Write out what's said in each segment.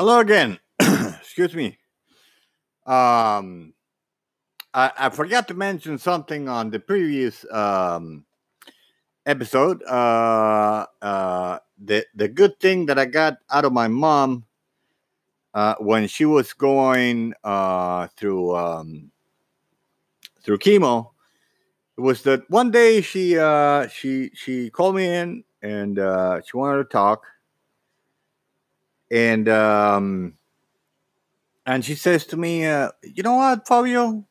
Hello again. Excuse me. Um, I, I forgot to mention something on the previous um, episode. Uh, uh, the the good thing that I got out of my mom uh, when she was going uh, through um, through chemo was that one day she uh, she she called me in and uh, she wanted to talk and um, and she says to me, uh, "You know what, Fabio?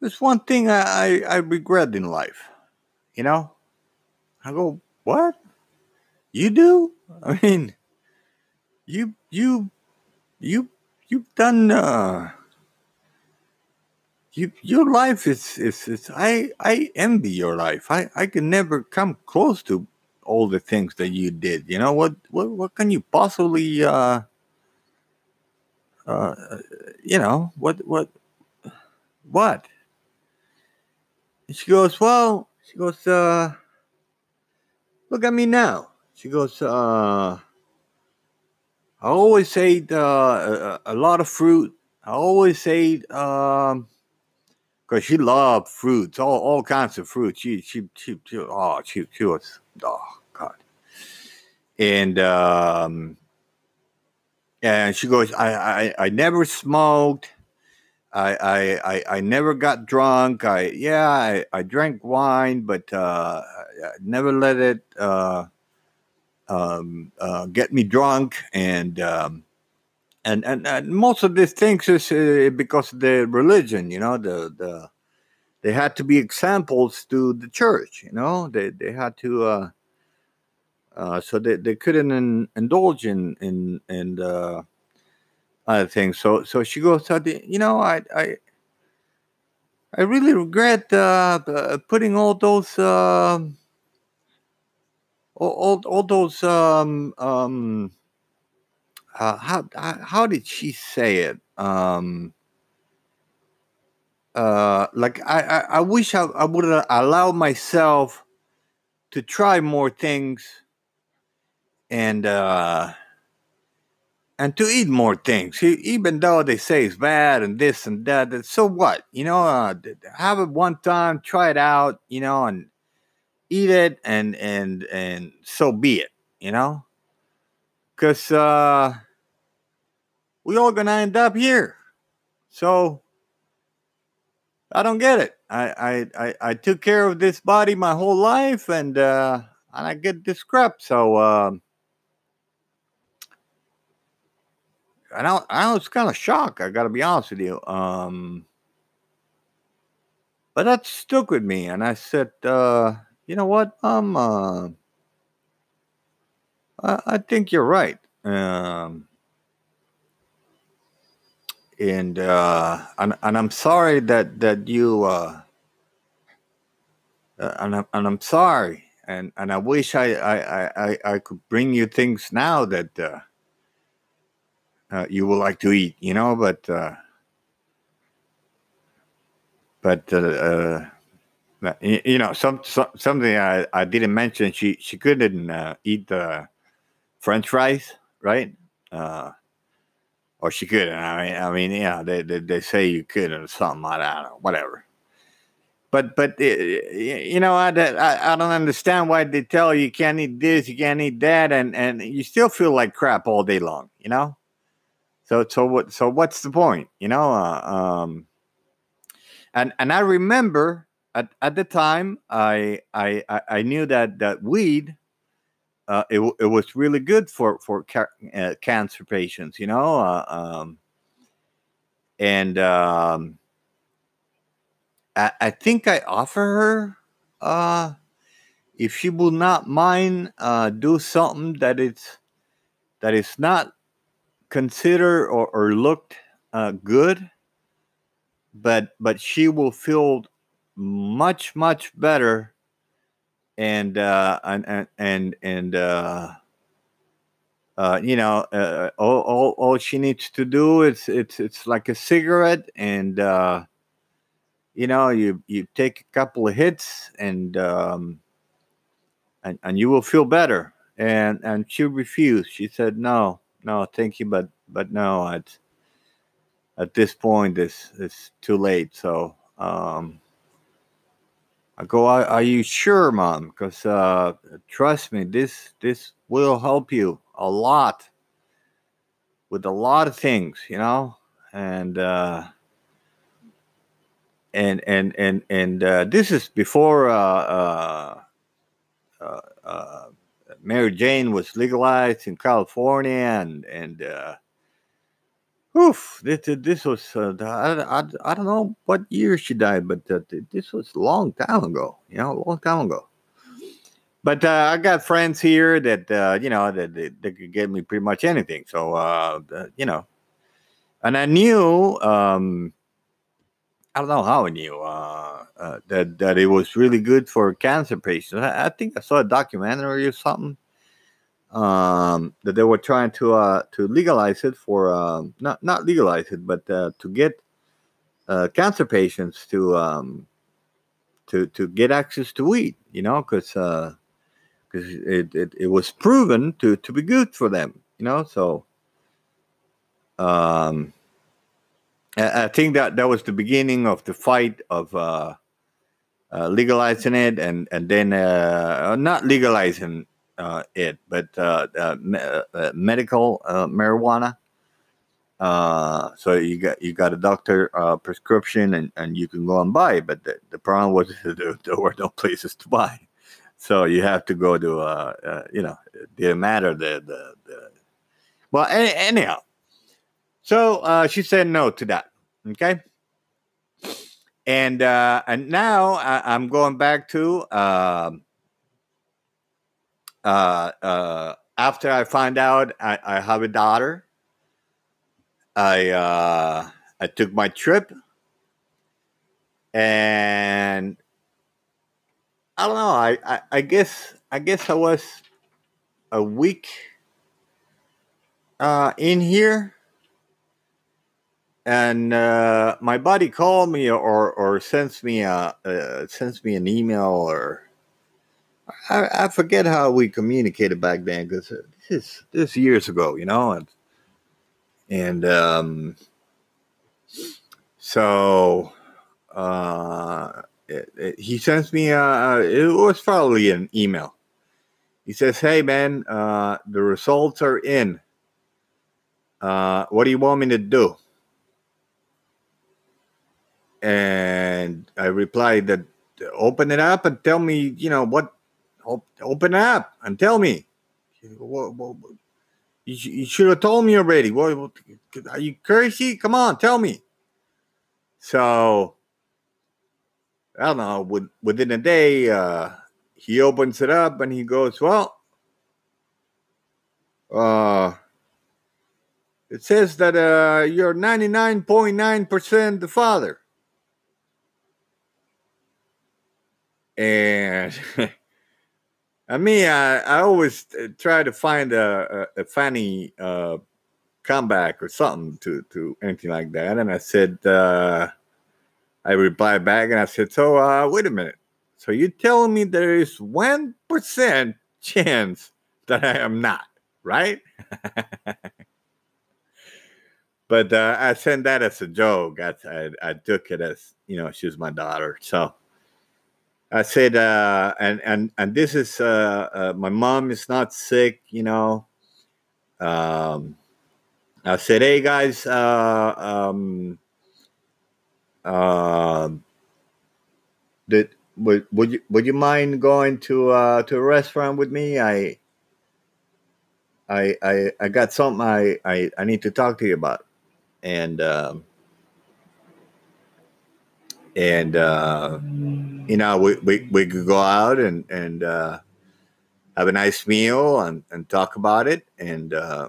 There's one thing I, I, I regret in life. You know." I go, "What? You do? I mean, you you you you've done." Uh, you, your life is, is, is I, I envy your life. I, I can never come close to all the things that you did. You know what? What, what can you possibly, uh, uh, you know, what, what, what? And she goes, well, she goes, uh, look at me now. She goes, uh, I always ate uh, a, a lot of fruit. I always ate, um, because she loved fruits, all, all kinds of fruits. She, she, she, she, oh, she, she was, oh, God. And, um, and she goes, I, I, I never smoked. I, I, I, I never got drunk. I, yeah, I, I drank wine, but, uh, I never let it, uh, um, uh, get me drunk. And, um, and, and, and most of these things is uh, because the religion, you know, the, the, they had to be examples to the church, you know, they, they had to, uh, uh, so they, they couldn't in, indulge in, in, in, uh, other things. So, so she goes, you know, I, I, I really regret, uh, uh putting all those, um, all, all, all those, um, um, uh, how how did she say it? Um, uh, like I, I, I wish I, I would allowed myself to try more things and uh, and to eat more things. Even though they say it's bad and this and that, so what? You know, uh, have it one time, try it out, you know, and eat it, and and and so be it. You know, because uh, we all gonna end up here. So I don't get it. I I I, I took care of this body my whole life, and uh, and I get this crap. So. Uh, I don't, I was kind of shocked. I got to be honest with you. Um, but that stuck with me, and I said, uh, you know what, um, uh, I, I think you're right. Um, and uh, and and I'm sorry that that you uh, uh, and I'm, and I'm sorry, and and I wish I I I, I could bring you things now that uh, uh, you would like to eat, you know, but uh, but uh, uh you know, some, some something I, I didn't mention. She she couldn't uh, eat the French fries, right? Uh, or she couldn't. I mean, I mean, yeah, they they, they say you couldn't or something. I don't know, whatever. But but you know, I, I I don't understand why they tell you, you can't eat this, you can't eat that, and and you still feel like crap all day long. You know. So so what so what's the point? You know. Uh, um, and and I remember at, at the time I I I knew that that weed uh, it, it was really good for for ca- uh, cancer patients, you know, uh, um, and um, I, I, think I offer her uh, if she will not mind uh, do something that it's that is not considered or, or looked good, but but she will feel much much better and uh, and and and uh, uh, you know, uh, all, all all she needs to do is it's it's like a cigarette, and uh, you know, you you take a couple of hits, and um, and and you will feel better. And and she refused. She said, "No, no, thank you, but but no, at at this point, it's it's too late. So um, I go, are, you sure, mom? Because uh, trust me, this this will help you a lot with a lot of things, you know, and uh, and and and and uh, this is before uh, uh, uh, uh, Mary Jane was legalized in California, and and uh, oof, this this was uh, I, I, I don't know what year she died, but uh, this was a long time ago, you know, a long time ago. But uh, I got friends here that uh, you know that they, could get me pretty much anything. So uh, you know, and I knew um, I don't know how I knew uh, that that it was really good for cancer patients. I, I, think I saw a documentary or something um, that they were trying to uh, to legalize it for um, not not legalize it, but uh, to get uh, cancer patients to um, to to get access to weed. You know, because because uh, it, it it was proven to to be good for them. You know, so um I think that that was the beginning of the fight of uh, uh, legalizing it, and and then uh, not legalizing it, but uh, uh, me- medical marijuana. so you got you got a doctor prescription, and, and you can go and buy. But the, the problem was there, were no places to buy, so you have to go to you know it didn't matter the the, the well anyhow so uh, she said no to that. Okay. And uh, and now I, am going back to uh, uh, uh, after I find out I, I have a daughter. I uh, I took my trip, and I don't know. I, I, I guess I guess I was a week uh, in here and uh, my buddy called me or or sends me a uh, sends me an email or I, I, forget how we communicated back then because this is this years ago, you know, and and um, so uh, it, it, he sends me a, it was probably an email. He says, "Hey man, uh, the results are in. Uh, what do you want me to do?" And I replied that open it up and tell me, you know, what, open up and tell me. You, should have told me already. Are you crazy? Come on, tell me. So, I don't know, within a day, uh, he opens it up and he goes, Well, uh, it says that uh, you're 99.9% the father. and I mean, I, I always uh, try to find a, a, a funny uh, comeback or something to, to anything like that. And I said, uh, I replied back and I said, So, uh, wait a minute. So you're telling me there is 1% chance that I am not, right? but uh, I sent that as a joke. I, I, I took it as, you know, she was my daughter. So, I said, uh, and and and this is uh, uh, my mom is not sick, you know. Um, I said, hey guys, uh, um, uh, did would would you would you mind going to uh, to a restaurant with me? I I I I got something I I, I need to talk to you about, and. Um, and uh, you know we, we, we could go out and and uh, have a nice meal and, and talk about it and uh,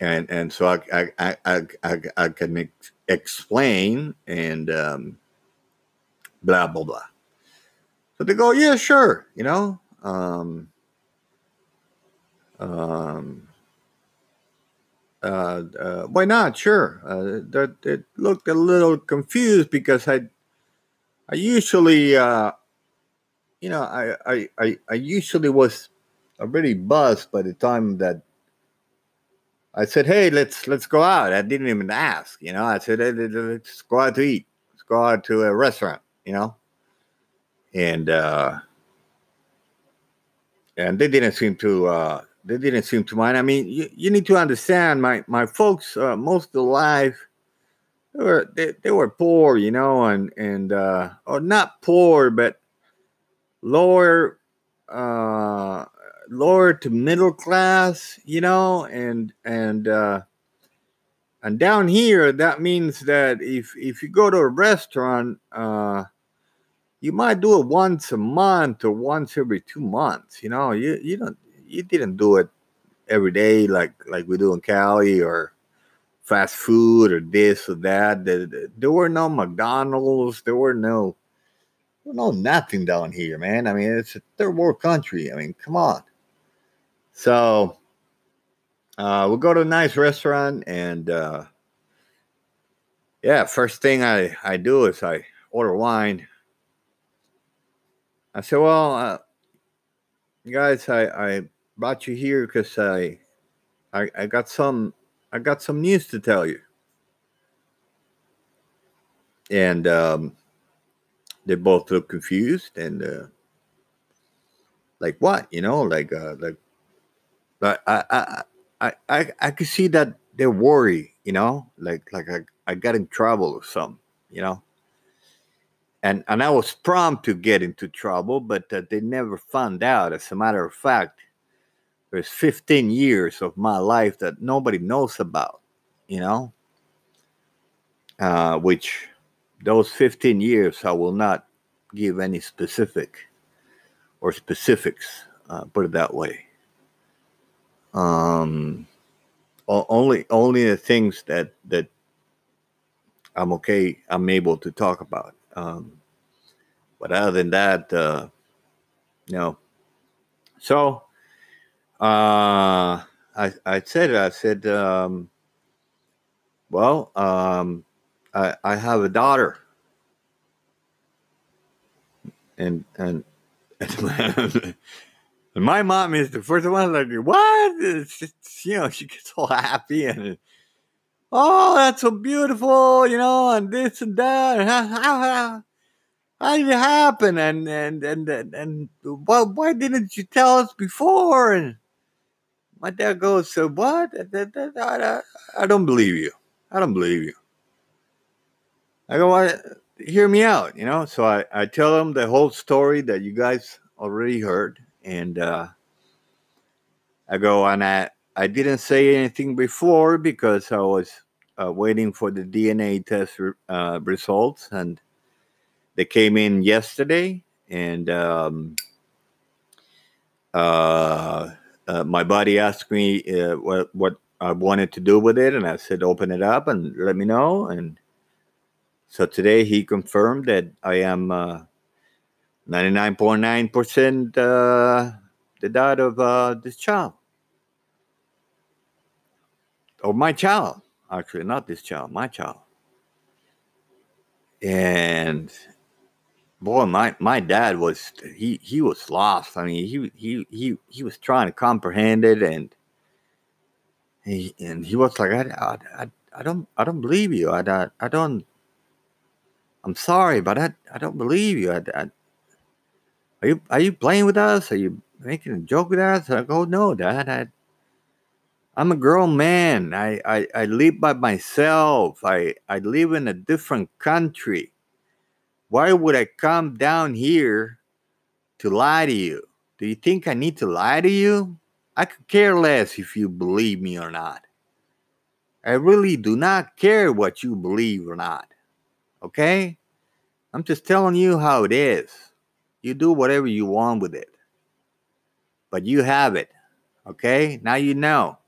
and and so I I I, I, I can ex- explain and um, blah blah blah. So they go, yeah, sure, you know. Um, um, uh, uh, why not? Sure. Uh, that it looked a little confused because I, I usually, uh, you know, I, I, I, I usually was already buzzed by the time that I said, "Hey, let's let's go out." I didn't even ask, you know. I said, hey, "Let's go out to eat. Let's go out to a restaurant," you know. And uh, and they didn't seem to uh, they didn't seem to mind. I mean, you, you need to understand, my my folks, uh, most of the life, they were they, they were poor, you know, and and uh, or not poor, but lower uh lower to middle class, you know, and and uh, and down here that means that if if you go to a restaurant, uh, you might do it once a month or once every two months. You know, you you don't you didn't do it every day like like we do in Cali or fast food or this or that. There, were no McDonald's. There were no no nothing down here, man. I mean, it's a third world country. I mean, come on. So uh, we'll go to a nice restaurant and uh, yeah, first thing I, I do is I order wine. I said, well, uh, guys, I, I brought you here because I, I I got some I got some news to tell you. And um, they both look confused and uh, like what, you know, like uh, like but I I I I, I could see that they're worried, you know, like like I, I got in trouble or something, you know. And and I was prompt to get into trouble, but uh, they never found out. As a matter of fact, there's 15 years of my life that nobody knows about, you know. Uh, which those 15 years I will not give any specific or specifics, uh, put it that way um, only only the things that that I'm okay, I'm able to talk about. Um, but other than that, uh, no. So, uh, I I said I said, um, well, um, I I have a daughter, and and. And my mom is the first one like, what? It's you know, she gets all happy and, oh, that's so beautiful, you know, and this and that. How, how, how did it happen? And, and, and, and, and well, why didn't you tell us before? And my dad goes, so what? I, don't believe you. I don't believe you. I go, well, hear me out, you know? So I, I tell them the whole story that you guys already heard and uh, I go and I I didn't say anything before because I was uh, waiting for the DNA test uh, results, and they came in yesterday, and um, uh, uh my buddy asked me uh, what what I wanted to do with it, and I said open it up and let me know, and so today he confirmed that I am uh, 99.9% uh, the dad of uh, this child. Or my child, actually, not this child, my child. And boy, my, my dad was he he was lost. I mean, he he he he was trying to comprehend it, and he and he was like, I I, I, don't I don't believe you. I, I I don't. I'm sorry, but I I don't believe you. I, I are you are you playing with us? Are you making a joke with us? I go, no, Dad. I, I'm a grown man. I, I, I live by myself. I, I live in a different country. Why would I come down here to lie to you? Do you think I need to lie to you? I could care less if you believe me or not. I really do not care what you believe or not. Okay? I'm just telling you how it is. You do whatever you want with it. But you have it. Okay? Now you know.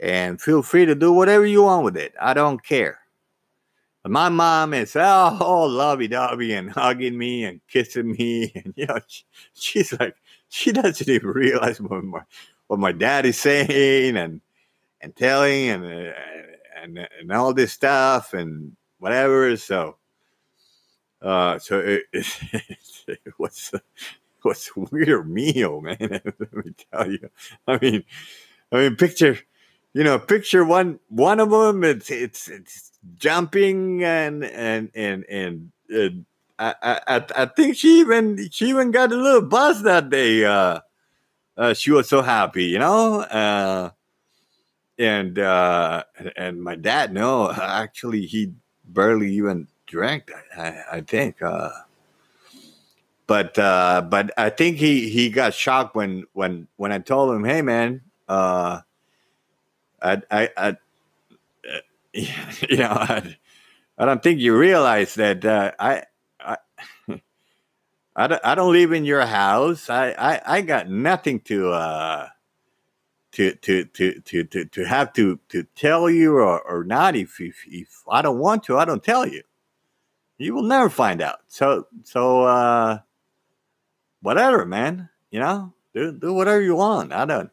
And feel free to do whatever you want with it. I don't care. My mom is oh lovey dovey and hugging me and kissing me. And you know, she, she's like, she doesn't even realize what my, what my dad is saying and and telling and uh, and and all this stuff and whatever. So uh, so it, it, it was was a weird meal, man. Let me tell you. I mean, I mean, picture you know, picture one one of them. It's it's it's jumping and and and and. and I, I I think she even she even got a little buzz that day. Uh, uh, she was so happy, you know. Uh, and uh, and my dad, no, actually, he barely even drank. I, I think. Uh, but uh, but I think he he got shocked when when when I told him, "Hey, man, uh, I I, I you know, I, I don't think you realize that uh, I I I don't, I don't live in your house. I I, I got nothing to uh to to to to to, to have to to tell you or, or not. If, if if I don't want to, I don't tell you. You will never find out. So so uh whatever, man. You know, do do whatever you want. I don't.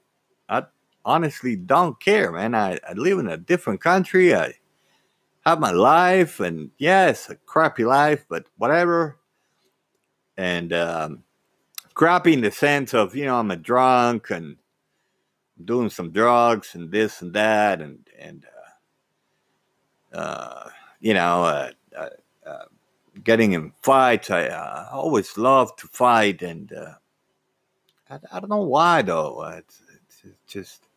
I honestly don't care, man. I, I live in a different country. I have my life, and yeah, it's a crappy life, but whatever. And um, crappy in the sense of you know I'm a drunk and doing some drugs and this and that, and and uh, uh, you know. Uh, uh, uh getting in fights. I uh, always love to fight, and uh, I, I, don't know why though. It's, it's, it's, just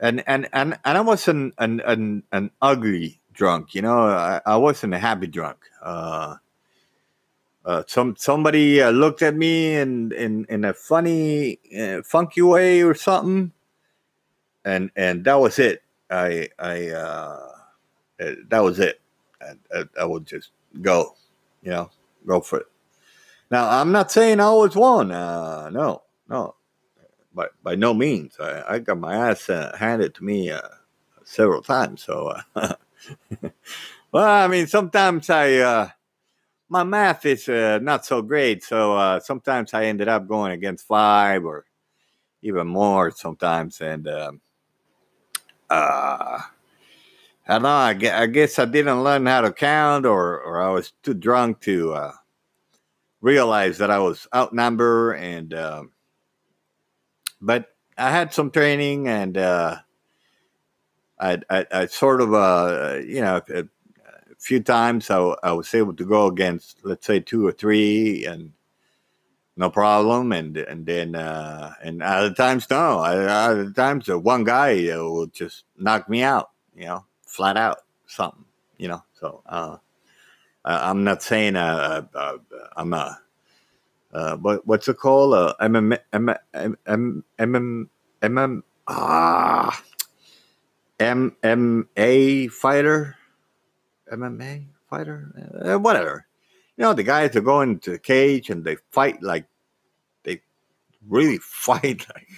and and and and I wasn't an an, an ugly drunk. You know, I, I wasn't a happy drunk. Uh, uh, some somebody uh, looked at me in in in a funny, uh, funky way or something, and and that was it. I I uh, uh that was it. I, I, I would just go, you know, go for it. Now, I'm not saying I always won. Uh, no, no, by by no means. I, I got my ass uh, handed to me uh, several times. So, uh, well, I mean, sometimes I uh, my math is uh, not so great. So uh, sometimes I ended up going against five or even more sometimes, and. Um, uh, I don't know. I guess I didn't learn how to count, or or I was too drunk to uh, realize that I was outnumbered. And uh, but I had some training, and uh, I, I, I sort of uh, you know a, a few times I, I was able to go against let's say two or three, and no problem. And and then uh, and other times no. Other times uh, one guy uh, will just knock me out. You know flat out something, you know. So uh, I'm not saying uh, uh, uh I'm a uh, what what's it called? Uh, MM MM MM MM MM ah MMA fighter, MMA fighter, uh, whatever. You know, the guys that go into the cage and they fight like they really fight like.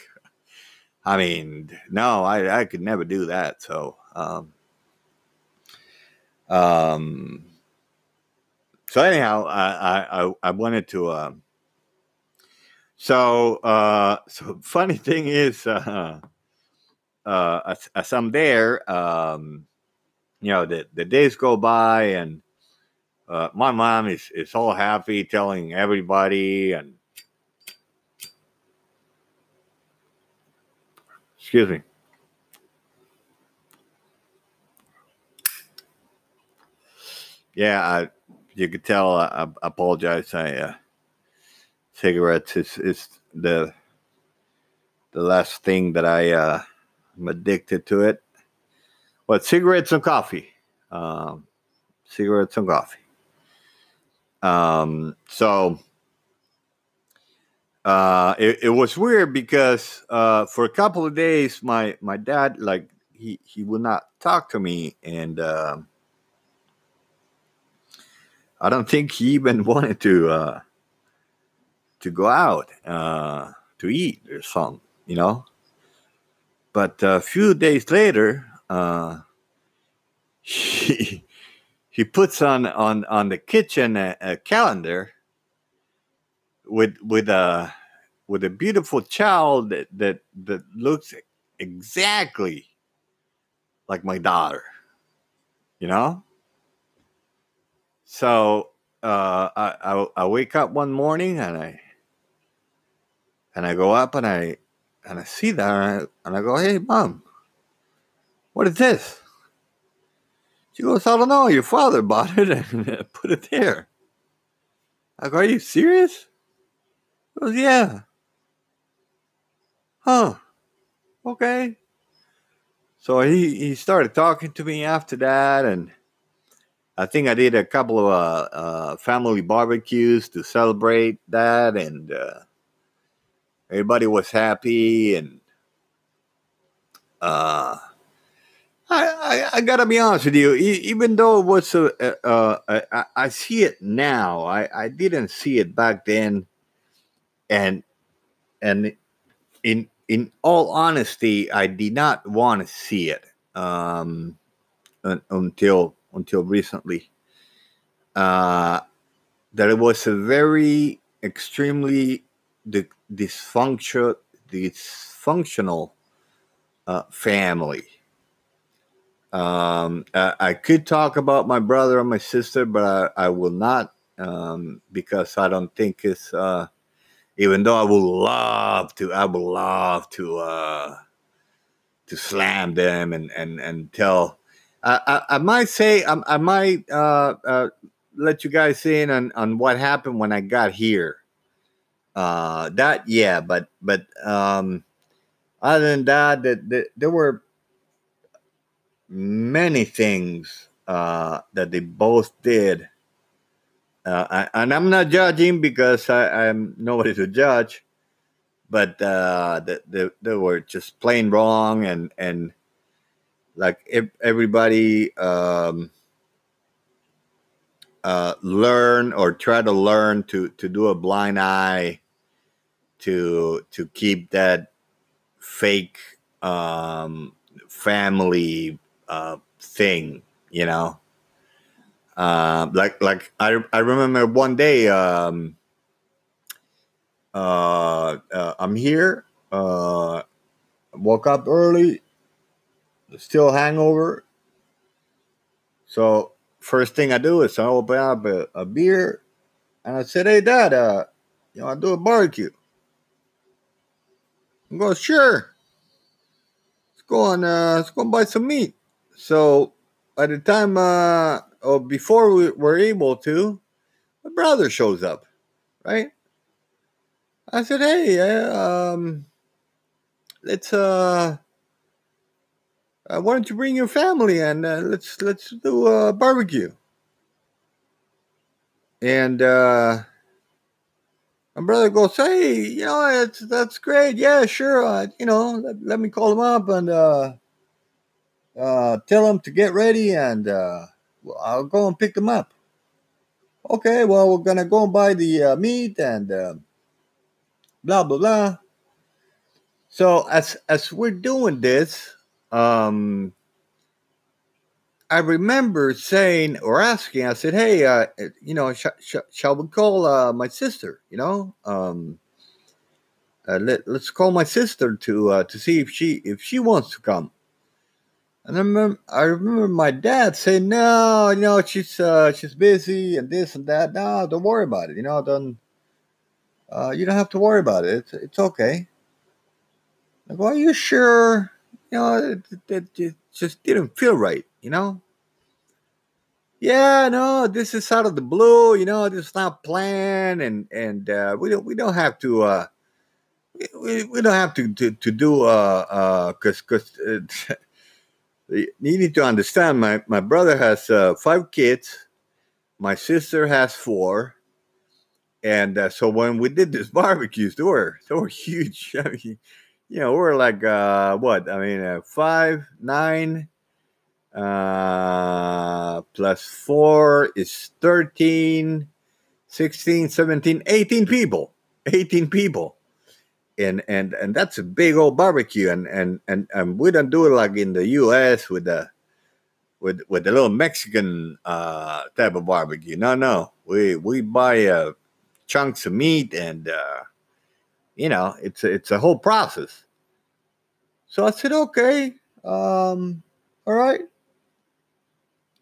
I mean, no, I I could never do that. So. Um, um, so anyhow, I, I, I wanted to. Uh, so, uh, so funny thing is, uh, uh, as, as I'm there, um, you know, the, the days go by and uh, my mom is, is all happy telling everybody and excuse me yeah, I, you could tell. I, I apologize. I uh, cigarettes is is the the last thing that I uh, am addicted to it. But cigarettes and coffee. Um, cigarettes and coffee. Um, so uh, it, it was weird because uh, for a couple of days, my my dad like he he would not talk to me, and um, I don't think he even wanted to uh, to go out uh, to eat or something, you know. But a few days later, uh, he he puts on on on the kitchen a, a calendar with with a with a beautiful child that that that looks exactly like my daughter, you know so uh, I, I, I wake up one morning and I and I go up and I and I see that and I, and I go, hey mom, What is this? She goes, I don't know. Your father bought it and put it there. I go, Are you serious? He goes, Yeah. Huh. Okay. So he, he started talking to me after that, and I think I did a couple of uh, uh, family barbecues to celebrate that, and uh, everybody was happy. And uh, I, I, I, gotta be honest with you, even though it was a, a, a I see it now, I, I didn't see it back then, and and in in all honesty, I did not want to see it um, until until recently. Uh, that it was a very extremely dysfunctional dysfunctional uh, family. Um, I, I, could talk about my brother and my sister, but I, I will not um, because I don't think it's uh, even though I would love to, I would love to uh, to slam them and and and tell. I, I, I might say I, I might uh, uh, let you guys in on, on what happened when I got here. Uh, that yeah, but but um, other than that, that, there were many things uh, that they both did. Uh, I, and I'm not judging because I, am nobody to judge, but uh, they, they, were just plain wrong, and and like everybody um, uh, learn or try to learn to to do a blind eye to to keep that fake um, family uh, thing, you know. Uh, like like I I remember one day um, uh, uh, I'm here. Uh, woke up early, still hangover. So first thing I do is I open up a, a beer, and I said, "Hey, Dad, uh, you I do a barbecue." I go, "Sure." Let's go and uh, let's go and buy some meat. So by the time uh, oh, before we were able to, my brother shows up, right? I said, "Hey, uh, um, let's uh, uh, why don't you bring your family and uh, let's let's do a barbecue." And uh, my brother goes, "Hey, you know, that's that's great. Yeah, sure. Uh, you know, let, let me call him up and uh, uh, tell him to get ready and." Uh, I'll go and pick them up. Okay, well, we're gonna go and buy the uh, meat and uh, blah blah blah. So as as we're doing this, um, I remember saying or asking. I said, "Hey, uh, you know, sh- sh- shall we call uh, my sister? You know, um, uh, let let's call my sister to uh, to see if she if she wants to come." And I remember, I remember my dad saying, "No, you know, she's uh, she's busy and this and that. No, don't worry about it. You know, don't uh, you don't have to worry about it. It's it's okay." I go, "Are you sure?" You know, it, it, it just didn't feel right. You know. Yeah, no, this is out of the blue. You know, this is not planned, and and uh, we don't we don't have to. Uh, we, we don't have to to, to do uh uh because because uh, you need to understand my, my brother has uh, five kids my sister has four and uh, so when we did this barbecues they were they were huge I mean, you know we're like uh, what? I mean uh, five nine uh, plus four is 13 16 17 18 people 18 people. And and and that's a big old barbecue. And and and, and we don't do it like in the us with the with with the little mexican uh type of barbecue. No no. We we buy uh chunks of meat and uh you know it's it's a whole process so i said okay um all right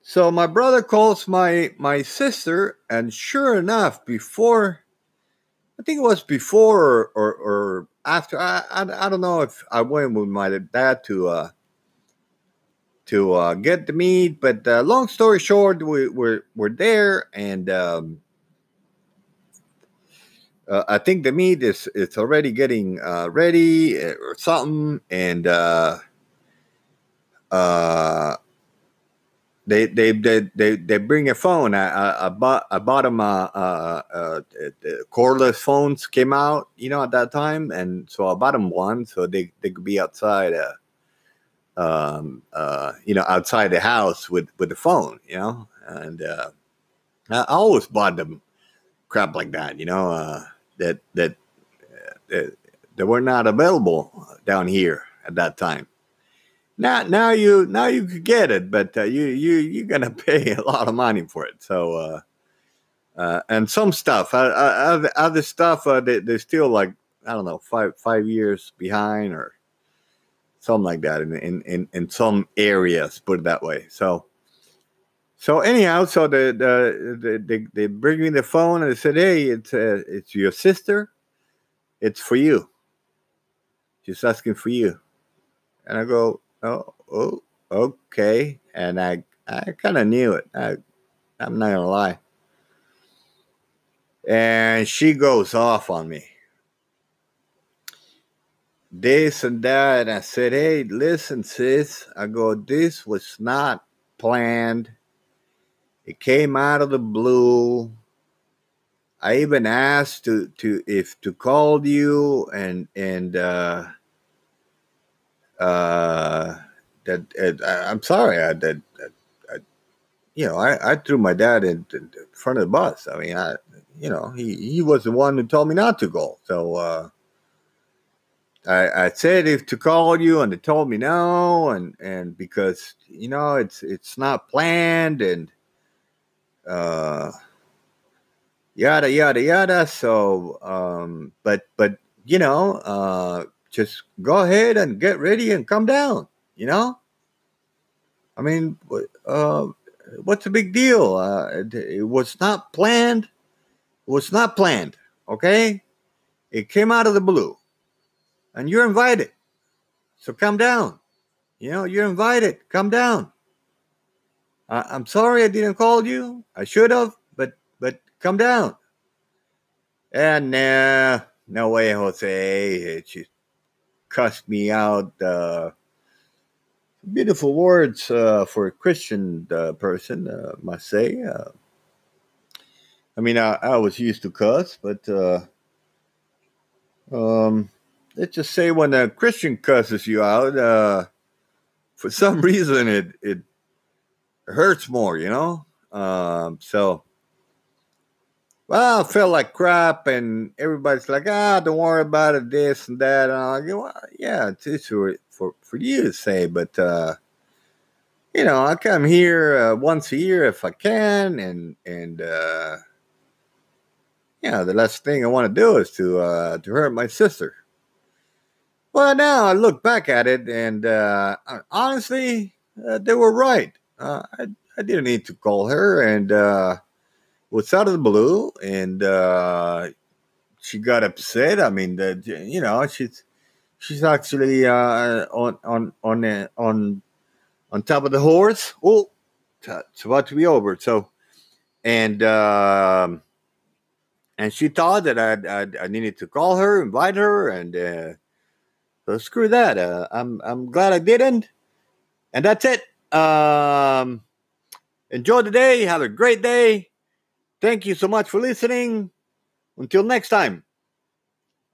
so my brother calls my my sister and sure enough before I think it was before or, or, or after. I, I, I don't know if I went with my dad to uh, to uh, get the meat. But uh, long story short, we, we're we're there, and um, uh, I think the meat is it's already getting uh, ready eh, or something, and uh, uh, they they they they, they bring a phone. I, I, I bought I bought them uh, uh, uh, cordless phones came out, you know, at that time, and so I bought them one so they they could be outside. Uh, um, uh, you know, outside the house with with the phone, you know, and uh, I always bought them crap like that, you know, uh, that that uh, that, that were not available down here at that time. Now, now you now you could get it, but uh, you you you're gonna pay a lot of money for it. So, uh, uh, and some stuff, uh, other, other stuff, uh, they, they're still like I don't know, five five years behind or something like that in in in, in some areas. Put it that way. So. So anyhow, so the, the, the they, they bring me the phone and they said, "Hey, it's uh, it's your sister. It's for you. She's asking for you." And I go, "Oh, oh, okay." And I I kind of knew it. I I'm not gonna lie. And she goes off on me. This and that. And I said, Hey, listen, sis. I go, this was not planned. It came out of the blue. I even asked to to if to call you and and uh uh that uh, I'm sorry I that you know I, I threw my dad in, in, front of the bus. I mean I you know he he was the one who told me not to go. So uh I, I said if to call you and they told me no and and because you know it's it's not planned and uh yada yada yada. So um but but you know uh just go ahead and get ready and come down you know? I mean uh what's the big deal? Uh it, it was not planned. It was not planned okay? It came out of the blue. And you're invited. So come down. You know you're invited. Come down I, am sorry I didn't call you. I should have, but but come down. And uh, no way, Jose. She cussed me out. Uh, beautiful words uh, for a Christian uh, person, uh, must say. Uh, I mean, I, I was used to cuss, but uh, um, let's just say when a Christian cusses you out, uh, for some reason it it hurts more, you know? Um, so, well, I felt like crap, and everybody's like, ah, don't worry about it, this and that. And I'm like, well, yeah, it's for, for, for you to say, but, uh, you know, I come here uh, once a year if I can, and, and, uh, yeah, the last thing I want to do is to, uh, to hurt my sister. Well, now I look back at it, and, uh, honestly, uh, they were right uh, I, I didn't need to call her, and uh, was out of the blue, and uh, she got upset. I mean, the, you know, she's she's actually uh, on on on uh, on on top of the horse. Oh, it's about to be over. So, and um, and she thought that I, I, I needed to call her, invite her, and uh, so screw that. Uh, I'm I'm glad I didn't, and that's it. Um, enjoy the day. Have a great day. Thank you so much for listening. Until next time.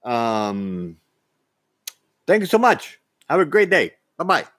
Um, thank you so much. Have a great day. Bye bye.